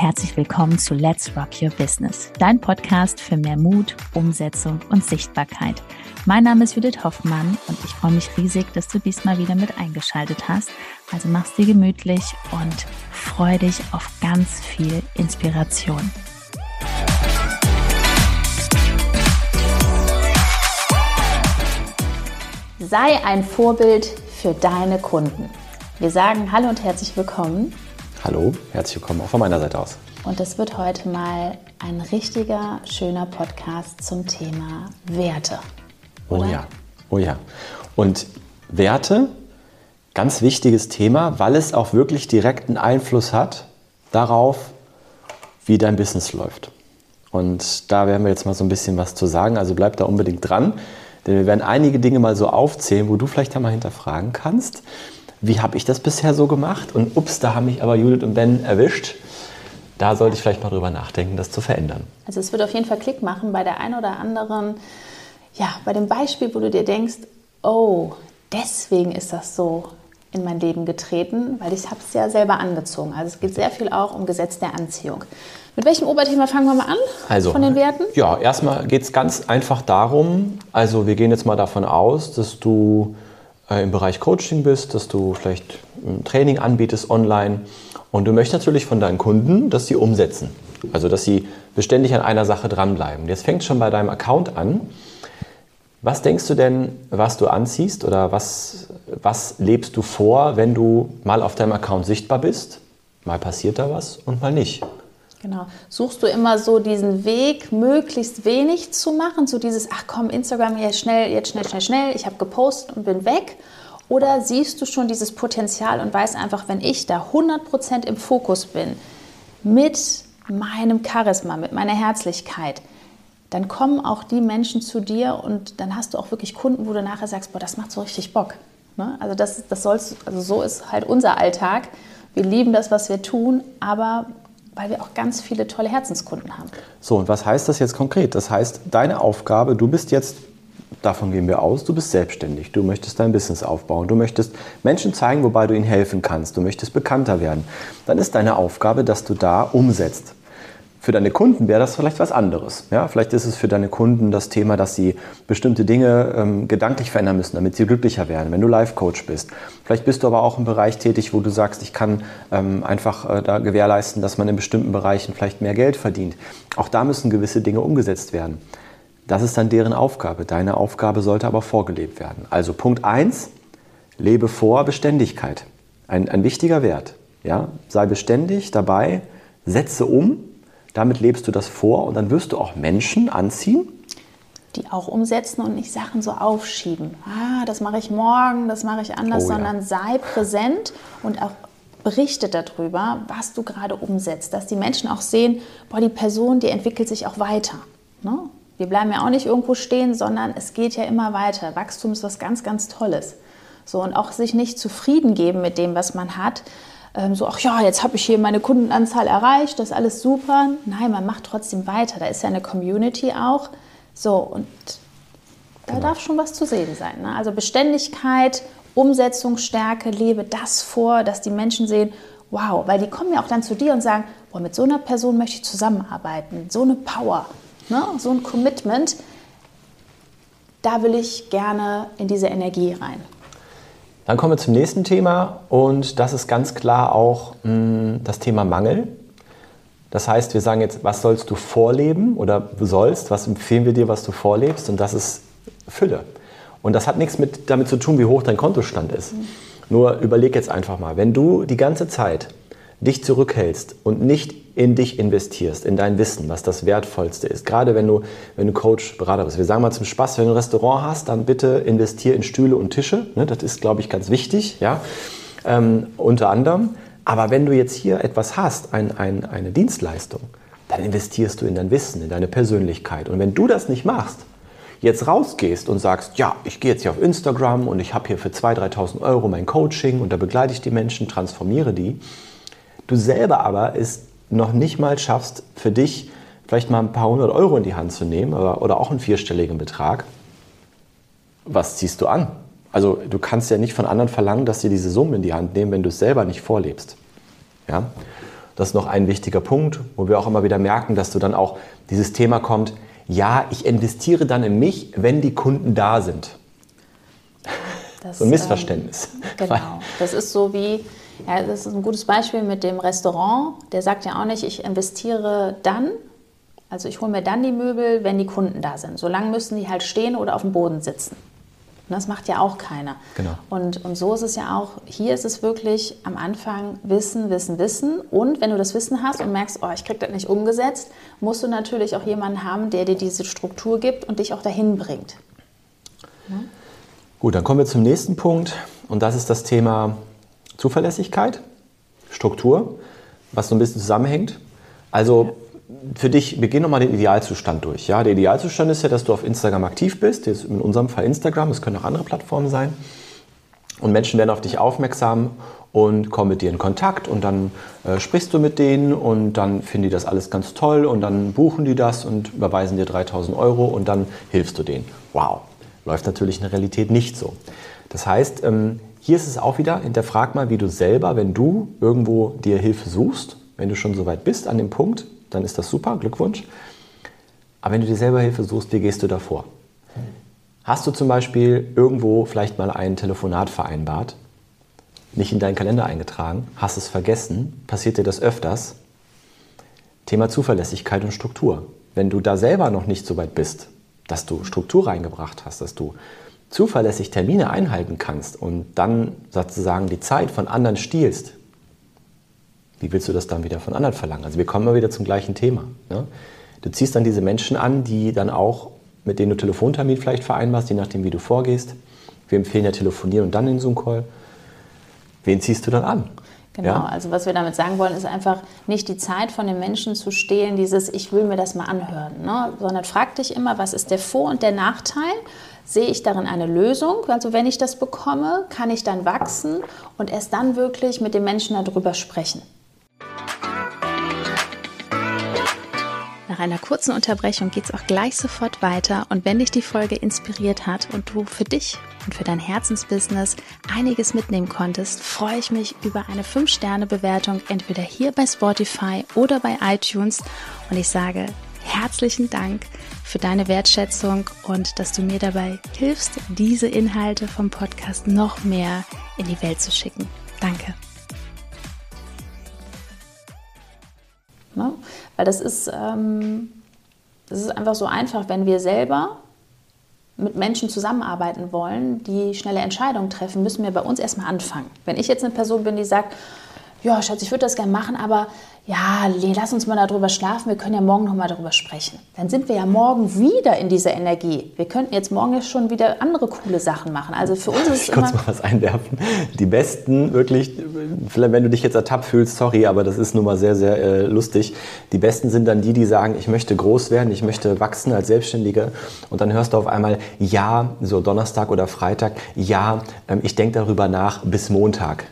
herzlich willkommen zu Let's Rock Your Business, dein Podcast für mehr Mut, Umsetzung und Sichtbarkeit. Mein Name ist Judith Hoffmann und ich freue mich riesig, dass du diesmal wieder mit eingeschaltet hast. Also mach's dir gemütlich und freu dich auf ganz viel Inspiration. Sei ein Vorbild für deine Kunden. Wir sagen Hallo und herzlich willkommen. Hallo, herzlich willkommen auch von meiner Seite aus. Und es wird heute mal ein richtiger, schöner Podcast zum Thema Werte. Oh oder? Oh ja, oh ja. Und Werte, ganz wichtiges Thema, weil es auch wirklich direkten Einfluss hat darauf, wie dein Business läuft. Und da werden wir jetzt mal so ein bisschen was zu sagen. Also bleib da unbedingt dran, denn wir werden einige Dinge mal so aufzählen, wo du vielleicht einmal hinterfragen kannst wie habe ich das bisher so gemacht? Und ups, da haben mich aber Judith und Ben erwischt. Da sollte ich vielleicht mal drüber nachdenken, das zu verändern. Also es wird auf jeden Fall Klick machen bei der einen oder anderen, ja, bei dem Beispiel, wo du dir denkst, oh, deswegen ist das so in mein Leben getreten, weil ich habe es ja selber angezogen. Also es geht sehr viel auch um Gesetz der Anziehung. Mit welchem Oberthema fangen wir mal an? Also, von den Werten? Ja, erstmal geht es ganz einfach darum, also wir gehen jetzt mal davon aus, dass du äh, im Bereich Coaching bist, dass du vielleicht ein Training anbietest online und du möchtest natürlich von deinen Kunden, dass sie umsetzen. Also, dass sie beständig an einer Sache dranbleiben. Jetzt fängt schon bei deinem Account an. Was denkst du denn, was du anziehst oder was, was lebst du vor, wenn du mal auf deinem Account sichtbar bist? Mal passiert da was und mal nicht. Genau. Suchst du immer so diesen Weg, möglichst wenig zu machen, so dieses, ach komm, Instagram jetzt schnell, jetzt schnell, schnell, schnell, ich habe gepostet und bin weg? Oder siehst du schon dieses Potenzial und weißt einfach, wenn ich da 100% im Fokus bin, mit meinem Charisma, mit meiner Herzlichkeit, dann kommen auch die Menschen zu dir und dann hast du auch wirklich Kunden, wo du nachher sagst, boah, das macht so richtig Bock. Ne? Also das, das sollst, also so ist halt unser Alltag. Wir lieben das, was wir tun, aber weil wir auch ganz viele tolle Herzenskunden haben. So, und was heißt das jetzt konkret? Das heißt, deine Aufgabe, du bist jetzt, davon gehen wir aus, du bist selbstständig, du möchtest dein Business aufbauen, du möchtest Menschen zeigen, wobei du ihnen helfen kannst, du möchtest bekannter werden. Dann ist deine Aufgabe, dass du da umsetzt. Für deine Kunden wäre das vielleicht was anderes. Ja, vielleicht ist es für deine Kunden das Thema, dass sie bestimmte Dinge ähm, gedanklich verändern müssen, damit sie glücklicher werden, wenn du Life-Coach bist. Vielleicht bist du aber auch im Bereich tätig, wo du sagst, ich kann ähm, einfach äh, da gewährleisten, dass man in bestimmten Bereichen vielleicht mehr Geld verdient. Auch da müssen gewisse Dinge umgesetzt werden. Das ist dann deren Aufgabe. Deine Aufgabe sollte aber vorgelebt werden. Also Punkt 1, lebe vor Beständigkeit. Ein, ein wichtiger Wert. Ja? Sei beständig dabei, setze um damit lebst du das vor und dann wirst du auch Menschen anziehen, die auch umsetzen und nicht Sachen so aufschieben. Ah, das mache ich morgen, das mache ich anders, oh, ja. sondern sei präsent und auch berichte darüber, was du gerade umsetzt, dass die Menschen auch sehen, boah, die Person, die entwickelt sich auch weiter. Ne? Wir bleiben ja auch nicht irgendwo stehen, sondern es geht ja immer weiter. Wachstum ist was ganz, ganz Tolles. So und auch sich nicht zufrieden geben mit dem, was man hat, ähm, so, ach ja, jetzt habe ich hier meine Kundenanzahl erreicht, das ist alles super. Nein, man macht trotzdem weiter. Da ist ja eine Community auch. So, und da genau. darf schon was zu sehen sein. Ne? Also Beständigkeit, Umsetzungsstärke, lebe das vor, dass die Menschen sehen, wow, weil die kommen ja auch dann zu dir und sagen, boah, mit so einer Person möchte ich zusammenarbeiten, so eine Power, ne? so ein Commitment, da will ich gerne in diese Energie rein. Dann kommen wir zum nächsten Thema und das ist ganz klar auch mh, mm, das Thema Mangel. Das heißt, wir sagen jetzt, was sollst du vorleben oder sollst, was empfehlen wir dir, was du vorlebst und das ist Fülle. Und das hat nichts mit, damit zu tun, wie hoch dein Kontostand ist. Mhm. Nur überleg jetzt einfach mal, wenn du die ganze Zeit dich zurückhältst und nicht in dich investierst, in dein Wissen, was das Wertvollste ist. Gerade wenn du, wenn du Coach, Berater bist. Wir sagen mal zum Spaß, wenn du ein Restaurant hast, dann bitte investier in Stühle und Tische. Ne, das ist, glaube ich, ganz wichtig, ja, ähm, unter anderem. Aber wenn du jetzt hier etwas hast, ein, ein, eine Dienstleistung, dann investierst du in dein Wissen, in deine Persönlichkeit. Und wenn du das nicht machst, jetzt rausgehst und sagst, ja, ich gehe jetzt hier auf Instagram und ich habe hier für 2.000, 3.000 Euro mein Coaching und da begleite ich die Menschen, transformiere die, du selber aber es noch nicht mal schaffst, für dich vielleicht mal ein paar hundert Euro in die Hand zu nehmen oder, oder auch einen vierstelligen Betrag, was ziehst du an? Also du kannst ja nicht von anderen verlangen, dass sie diese Summen in die Hand nehmen, wenn du es selber nicht vorlebst. Ja? Das ist noch ein wichtiger Punkt, wo wir auch immer wieder merken, dass du dann auch dieses Thema kommt, ja, ich investiere dann in mich, wenn die Kunden da sind. Das, so ein Missverständnis. Ähm, genau. Das ist so wie, ja, das ist ein gutes Beispiel mit dem Restaurant. Der sagt ja auch nicht, ich investiere dann, also ich hole mir dann die Möbel, wenn die Kunden da sind. Solange müssen die halt stehen oder auf dem Boden sitzen. Und das macht ja auch keiner. Genau. Und, und so ist es ja auch, hier ist es wirklich am Anfang Wissen, Wissen, Wissen. Und wenn du das Wissen hast und merkst, oh, ich kriege das nicht umgesetzt, musst du natürlich auch jemanden haben, der dir diese Struktur gibt und dich auch dahin bringt. Ja? Gut, dann kommen wir zum nächsten Punkt. Und das ist das Thema Zuverlässigkeit, Struktur, was so ein bisschen zusammenhängt. Also für dich, wir gehen nochmal den Idealzustand durch. Ja, der Idealzustand ist ja, dass du auf Instagram aktiv bist. Jetzt in unserem Fall Instagram, es können auch andere Plattformen sein. Und Menschen werden auf dich aufmerksam und kommen mit dir in Kontakt und dann äh, sprichst du mit denen und dann finden die das alles ganz toll und dann buchen die das und überweisen dir 3000 Euro und dann hilfst du denen. Wow, läuft natürlich in der Realität nicht so. Das heißt, ähm, hier ist es auch wieder, hinterfrag mal, wie du selber, wenn du irgendwo dir Hilfe suchst, wenn du schon so weit bist an dem Punkt, dann ist das super, Glückwunsch. Aber wenn du dir selber Hilfe suchst, wie gehst du davor? Hast du zum Beispiel irgendwo vielleicht mal ein Telefonat vereinbart, nicht in deinen Kalender eingetragen, hast es vergessen, passiert dir das öfters? Thema Zuverlässigkeit und Struktur. Wenn du da selber noch nicht so weit bist, dass du Struktur reingebracht hast, dass du zuverlässig Termine einhalten kannst und dann sozusagen die Zeit von anderen stiehlst, wie willst du das dann wieder von anderen verlangen? Also wir kommen immer wieder zum gleichen Thema. Ne? Du ziehst dann diese Menschen an, die dann auch, mit denen du Telefontermin vielleicht vereinbarst, je nachdem, wie du vorgehst. Wir empfehlen ja telefonieren und dann den Zoom-Call. Wen ziehst du dann an? Genau, ja? also was wir damit sagen wollen, ist einfach nicht die Zeit von den Menschen zu stehlen, dieses Ich will mir das mal anhören, ne? sondern frag dich immer, was ist der Vor- und der Nachteil? Sehe ich darin eine Lösung? Also wenn ich das bekomme, kann ich dann wachsen und erst dann wirklich mit den Menschen darüber sprechen. Nach einer kurzen Unterbrechung geht es auch gleich sofort weiter. Und wenn dich die Folge inspiriert hat und du für dich und für dein Herzensbusiness einiges mitnehmen konntest, freue ich mich über eine 5-Sterne-Bewertung, entweder hier bei Spotify oder bei iTunes. Und ich sage herzlichen Dank für deine Wertschätzung und dass du mir dabei hilfst, diese Inhalte vom Podcast noch mehr in die Welt zu schicken. Danke. Ne? Weil das ist, ähm, das ist einfach so einfach, wenn wir selber mit Menschen zusammenarbeiten wollen, die schnelle Entscheidungen treffen, müssen wir bei uns erstmal anfangen. Wenn ich jetzt eine Person bin, die sagt, ja, Schatz, ich würde das gerne machen, aber ja, lass uns mal darüber schlafen, wir können ja morgen nochmal darüber sprechen. Dann sind wir ja morgen wieder in dieser Energie. Wir könnten jetzt morgen schon wieder andere coole Sachen machen. Also für uns ist es ich immer... kurz mal was einwerfen. Die besten, wirklich, vielleicht wenn du dich jetzt ertappt fühlst, sorry, aber das ist nun mal sehr, sehr äh, lustig. Die besten sind dann die, die sagen, ich möchte groß werden, ich möchte wachsen als Selbstständige. Und dann hörst du auf einmal, ja, so Donnerstag oder Freitag, ja, ähm, ich denke darüber nach bis Montag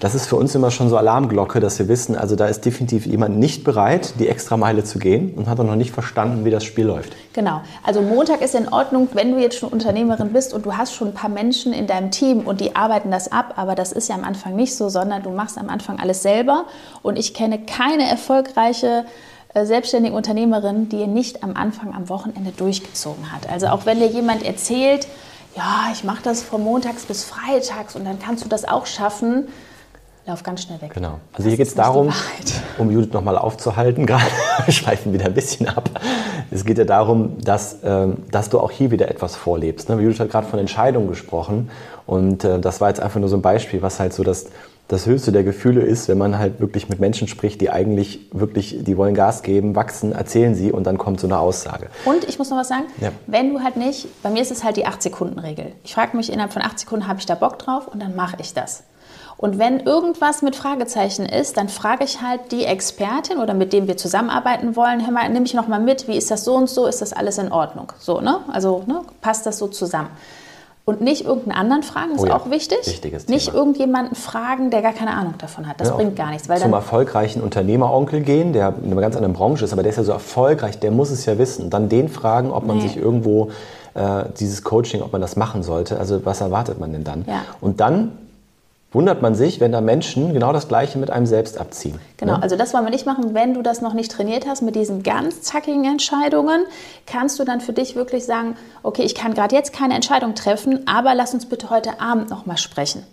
das ist für uns immer schon so Alarmglocke, dass wir wissen, also da ist definitiv jemand nicht bereit, die extra Meile zu gehen und hat auch noch nicht verstanden, wie das Spiel läuft. Genau. Also Montag ist in Ordnung, wenn du jetzt schon Unternehmerin bist und du hast schon ein paar Menschen in deinem Team und die arbeiten das ab, aber das ist ja am Anfang nicht so, sondern du machst am Anfang alles selber und ich kenne keine erfolgreiche äh, selbstständige Unternehmerin, die nicht am Anfang am Wochenende durchgezogen hat. Also auch wenn dir jemand erzählt, ja, ich mache das von montags bis freitags und dann kannst du das auch schaffen, lauf ganz schnell weg. Genau. Also das hier geht es darum, um Judith nochmal aufzuhalten, gerade wir schweifen wieder ein bisschen ab. Es geht ja darum, dass, ähm, dass du auch hier wieder etwas vorlebst. Ne? Judith hat gerade von Entscheidungen gesprochen und äh, das war jetzt einfach nur so ein Beispiel, was halt so das, das höchste der Gefühle ist, wenn man halt wirklich mit Menschen spricht, die eigentlich wirklich, die wollen Gas geben, wachsen, erzählen sie und dann kommt so eine Aussage. Und ich muss noch was sagen, ja. wenn du halt nicht, bei mir ist es halt die 8-Sekunden-Regel. Ich frage mich innerhalb von 8 Sekunden, habe ich da Bock drauf und dann mache ich das. Und wenn irgendwas mit Fragezeichen ist, dann frage ich halt die Expertin oder mit dem wir zusammenarbeiten wollen, hör mal, nimm mich noch mal mit, wie ist das so und so, ist das alles in Ordnung? So, ne? Also ne? passt das so zusammen? Und nicht irgendeinen anderen fragen, ist oh ja, auch wichtig. Wichtiges nicht Thema. irgendjemanden fragen, der gar keine Ahnung davon hat. Das ja, bringt gar nichts. Weil zum erfolgreichen Unternehmeronkel gehen, der in einer ganz anderen Branche ist, aber der ist ja so erfolgreich, der muss es ja wissen. dann den fragen, ob man nee. sich irgendwo äh, dieses Coaching, ob man das machen sollte. Also was erwartet man denn dann? Ja. Und dann wundert man sich, wenn da Menschen genau das Gleiche mit einem selbst abziehen. Genau, ne? also das wollen wir nicht machen. Wenn du das noch nicht trainiert hast mit diesen ganz zackigen Entscheidungen, kannst du dann für dich wirklich sagen, okay, ich kann gerade jetzt keine Entscheidung treffen, aber lass uns bitte heute Abend noch mal sprechen.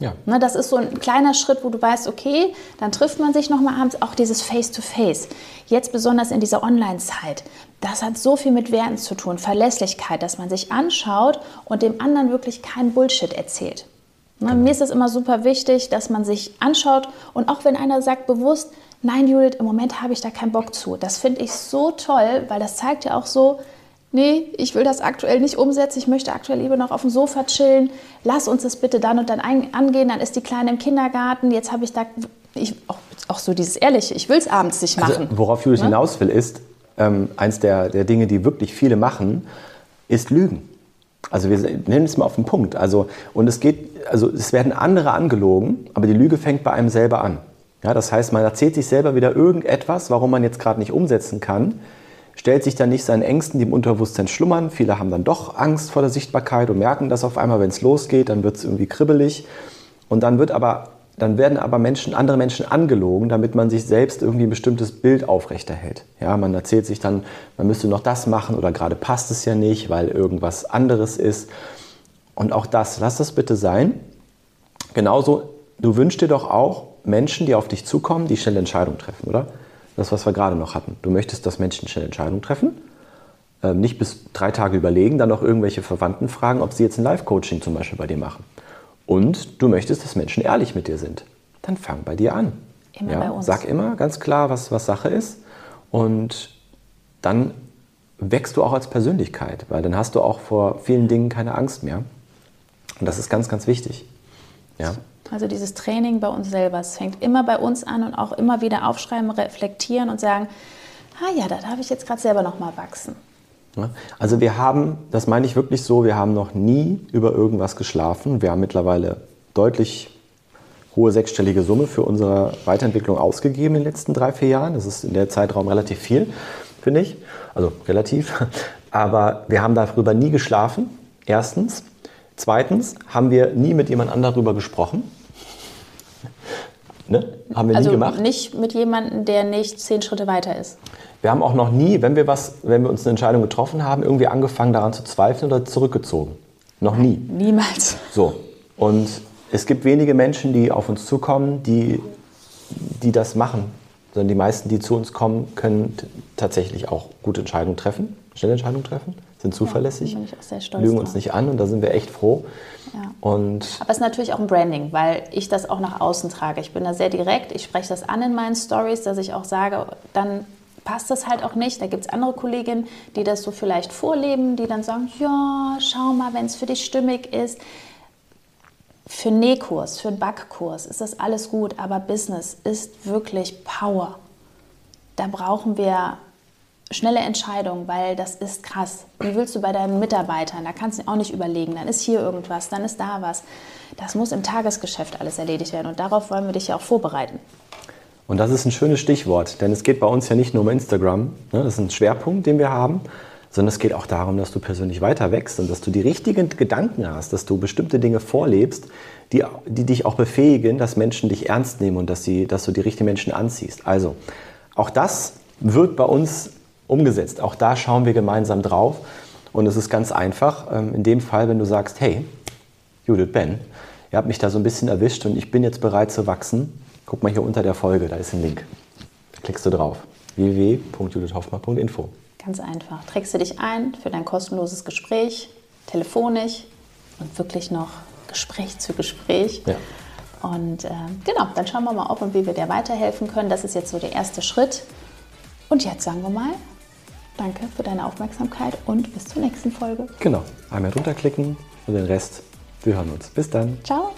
Ja. Ne, das ist so ein kleiner Schritt, wo du weißt, okay, dann trifft man sich noch mal abends, auch dieses Face-to-Face. -face. Jetzt besonders in dieser Online-Zeit. Das hat so viel mit Werten zu tun, Verlässlichkeit, dass man sich anschaut und dem anderen wirklich keinen Bullshit erzählt. Genau. Mir ist es immer super wichtig, dass man sich anschaut und auch wenn einer sagt bewusst, nein Judith, im Moment habe ich da keinen Bock zu. Das finde ich so toll, weil das zeigt ja auch so, nee, ich will das aktuell nicht umsetzen, ich möchte aktuell lieber noch auf dem Sofa chillen, lass uns das bitte dann und dann angehen, dann ist die Kleine im Kindergarten, jetzt habe ich da, ich, auch, auch, so dieses Ehrliche, ich will es abends nicht also, machen. Also, worauf Judith ne? hinaus will, ist, ähm, eins der, der Dinge, die wirklich viele machen, ist Lügen. Also wir nennen es mal auf den Punkt. Also, und es geht, also es werden andere angelogen, aber die Lüge fängt bei einem selber an. Ja, das heißt, man erzählt sich selber wieder irgendetwas, warum man jetzt gerade nicht umsetzen kann, stellt sich dann nicht seinen Ängsten, die im Unterbewusstsein schlummern. Viele haben dann doch Angst vor der Sichtbarkeit und merken das auf einmal, wenn es losgeht, dann wird es irgendwie kribbelig. Und dann wird aber dann werden aber Menschen, andere Menschen angelogen, damit man sich selbst irgendwie ein bestimmtes Bild aufrechterhält. Ja, man erzählt sich dann, man müsste noch das machen oder gerade passt es ja nicht, weil irgendwas anderes ist. Und auch das, lass das bitte sein. Genauso, du wünschst dir doch auch Menschen, die auf dich zukommen, die schnelle Entscheidungen treffen, oder? Das, was wir gerade noch hatten. Du möchtest, dass Menschen schnelle Entscheidungen treffen, ähm, nicht bis drei Tage überlegen, dann noch irgendwelche Verwandten fragen, ob sie jetzt ein Live-Coaching zum Beispiel bei dir machen und du möchtest, dass Menschen ehrlich mit dir sind, dann fang bei dir an. Immer ja? bei uns. Sag immer ganz klar, was, was Sache ist und dann wächst du auch als Persönlichkeit, weil dann hast du auch vor vielen Dingen keine Angst mehr. Und das ist ganz, ganz wichtig. Ja. Also dieses Training bei uns selber, es fängt immer bei uns an und auch immer wieder aufschreiben, reflektieren und sagen, ah ja, da darf ich jetzt gerade selber noch mal wachsen. Also wir haben, das meine ich wirklich so, wir haben noch nie über irgendwas geschlafen. Wir haben mittlerweile deutlich hohe sechsstellige Summe für unsere Weiterentwicklung ausgegeben in den letzten drei, vier Jahren. Das ist in der Zeitraum relativ viel, finde ich. Also relativ. Aber wir haben darüber nie geschlafen, erstens. Zweitens haben wir nie mit jemand anderem darüber gesprochen. Ne? Haben wir also nie gemacht. Nicht mit jemandem, der nicht zehn Schritte weiter ist. Wir haben auch noch nie, wenn wir, was, wenn wir uns eine Entscheidung getroffen haben, irgendwie angefangen daran zu zweifeln oder zurückgezogen. Noch nie. Niemals. So. Und es gibt wenige Menschen, die auf uns zukommen, die, die das machen. Sondern die meisten, die zu uns kommen, können tatsächlich auch gute Entscheidungen treffen, schnelle Entscheidungen treffen, sind zuverlässig, ja, lügen uns nicht an und da sind wir echt froh. Ja. Und Aber es ist natürlich auch ein Branding, weil ich das auch nach außen trage. Ich bin da sehr direkt, ich spreche das an in meinen Stories, dass ich auch sage, dann passt das halt auch nicht. Da gibt es andere Kolleginnen, die das so vielleicht vorleben, die dann sagen, ja, schau mal, wenn es für dich stimmig ist. Für einen Nähkurs, für einen Backkurs ist das alles gut, aber Business ist wirklich Power. Da brauchen wir schnelle Entscheidungen, weil das ist krass. Wie willst du bei deinen Mitarbeitern? Da kannst du auch nicht überlegen, dann ist hier irgendwas, dann ist da was. Das muss im Tagesgeschäft alles erledigt werden und darauf wollen wir dich ja auch vorbereiten. Und das ist ein schönes Stichwort, denn es geht bei uns ja nicht nur um Instagram, ne, das ist ein Schwerpunkt, den wir haben, sondern es geht auch darum, dass du persönlich weiter wächst und dass du die richtigen Gedanken hast, dass du bestimmte Dinge vorlebst, die, die dich auch befähigen, dass Menschen dich ernst nehmen und dass, sie, dass du die richtigen Menschen anziehst. Also, auch das wird bei uns umgesetzt. Auch da schauen wir gemeinsam drauf. Und es ist ganz einfach. Ähm, in dem Fall, wenn du sagst, hey, Judith, Ben, ihr habt mich da so ein bisschen erwischt und ich bin jetzt bereit zu wachsen, Guck mal hier unter der Folge, da ist ein Link. Da klickst du drauf. www.judithhoffmann.info. Ganz einfach. Trägst du dich ein für dein kostenloses Gespräch, telefonisch und wirklich noch Gespräch zu Gespräch. Ja. Und äh, genau, dann schauen wir mal, ob und wie wir dir weiterhelfen können. Das ist jetzt so der erste Schritt. Und jetzt sagen wir mal, danke für deine Aufmerksamkeit und bis zur nächsten Folge. Genau, einmal runterklicken und den Rest, wir hören uns. Bis dann. Ciao.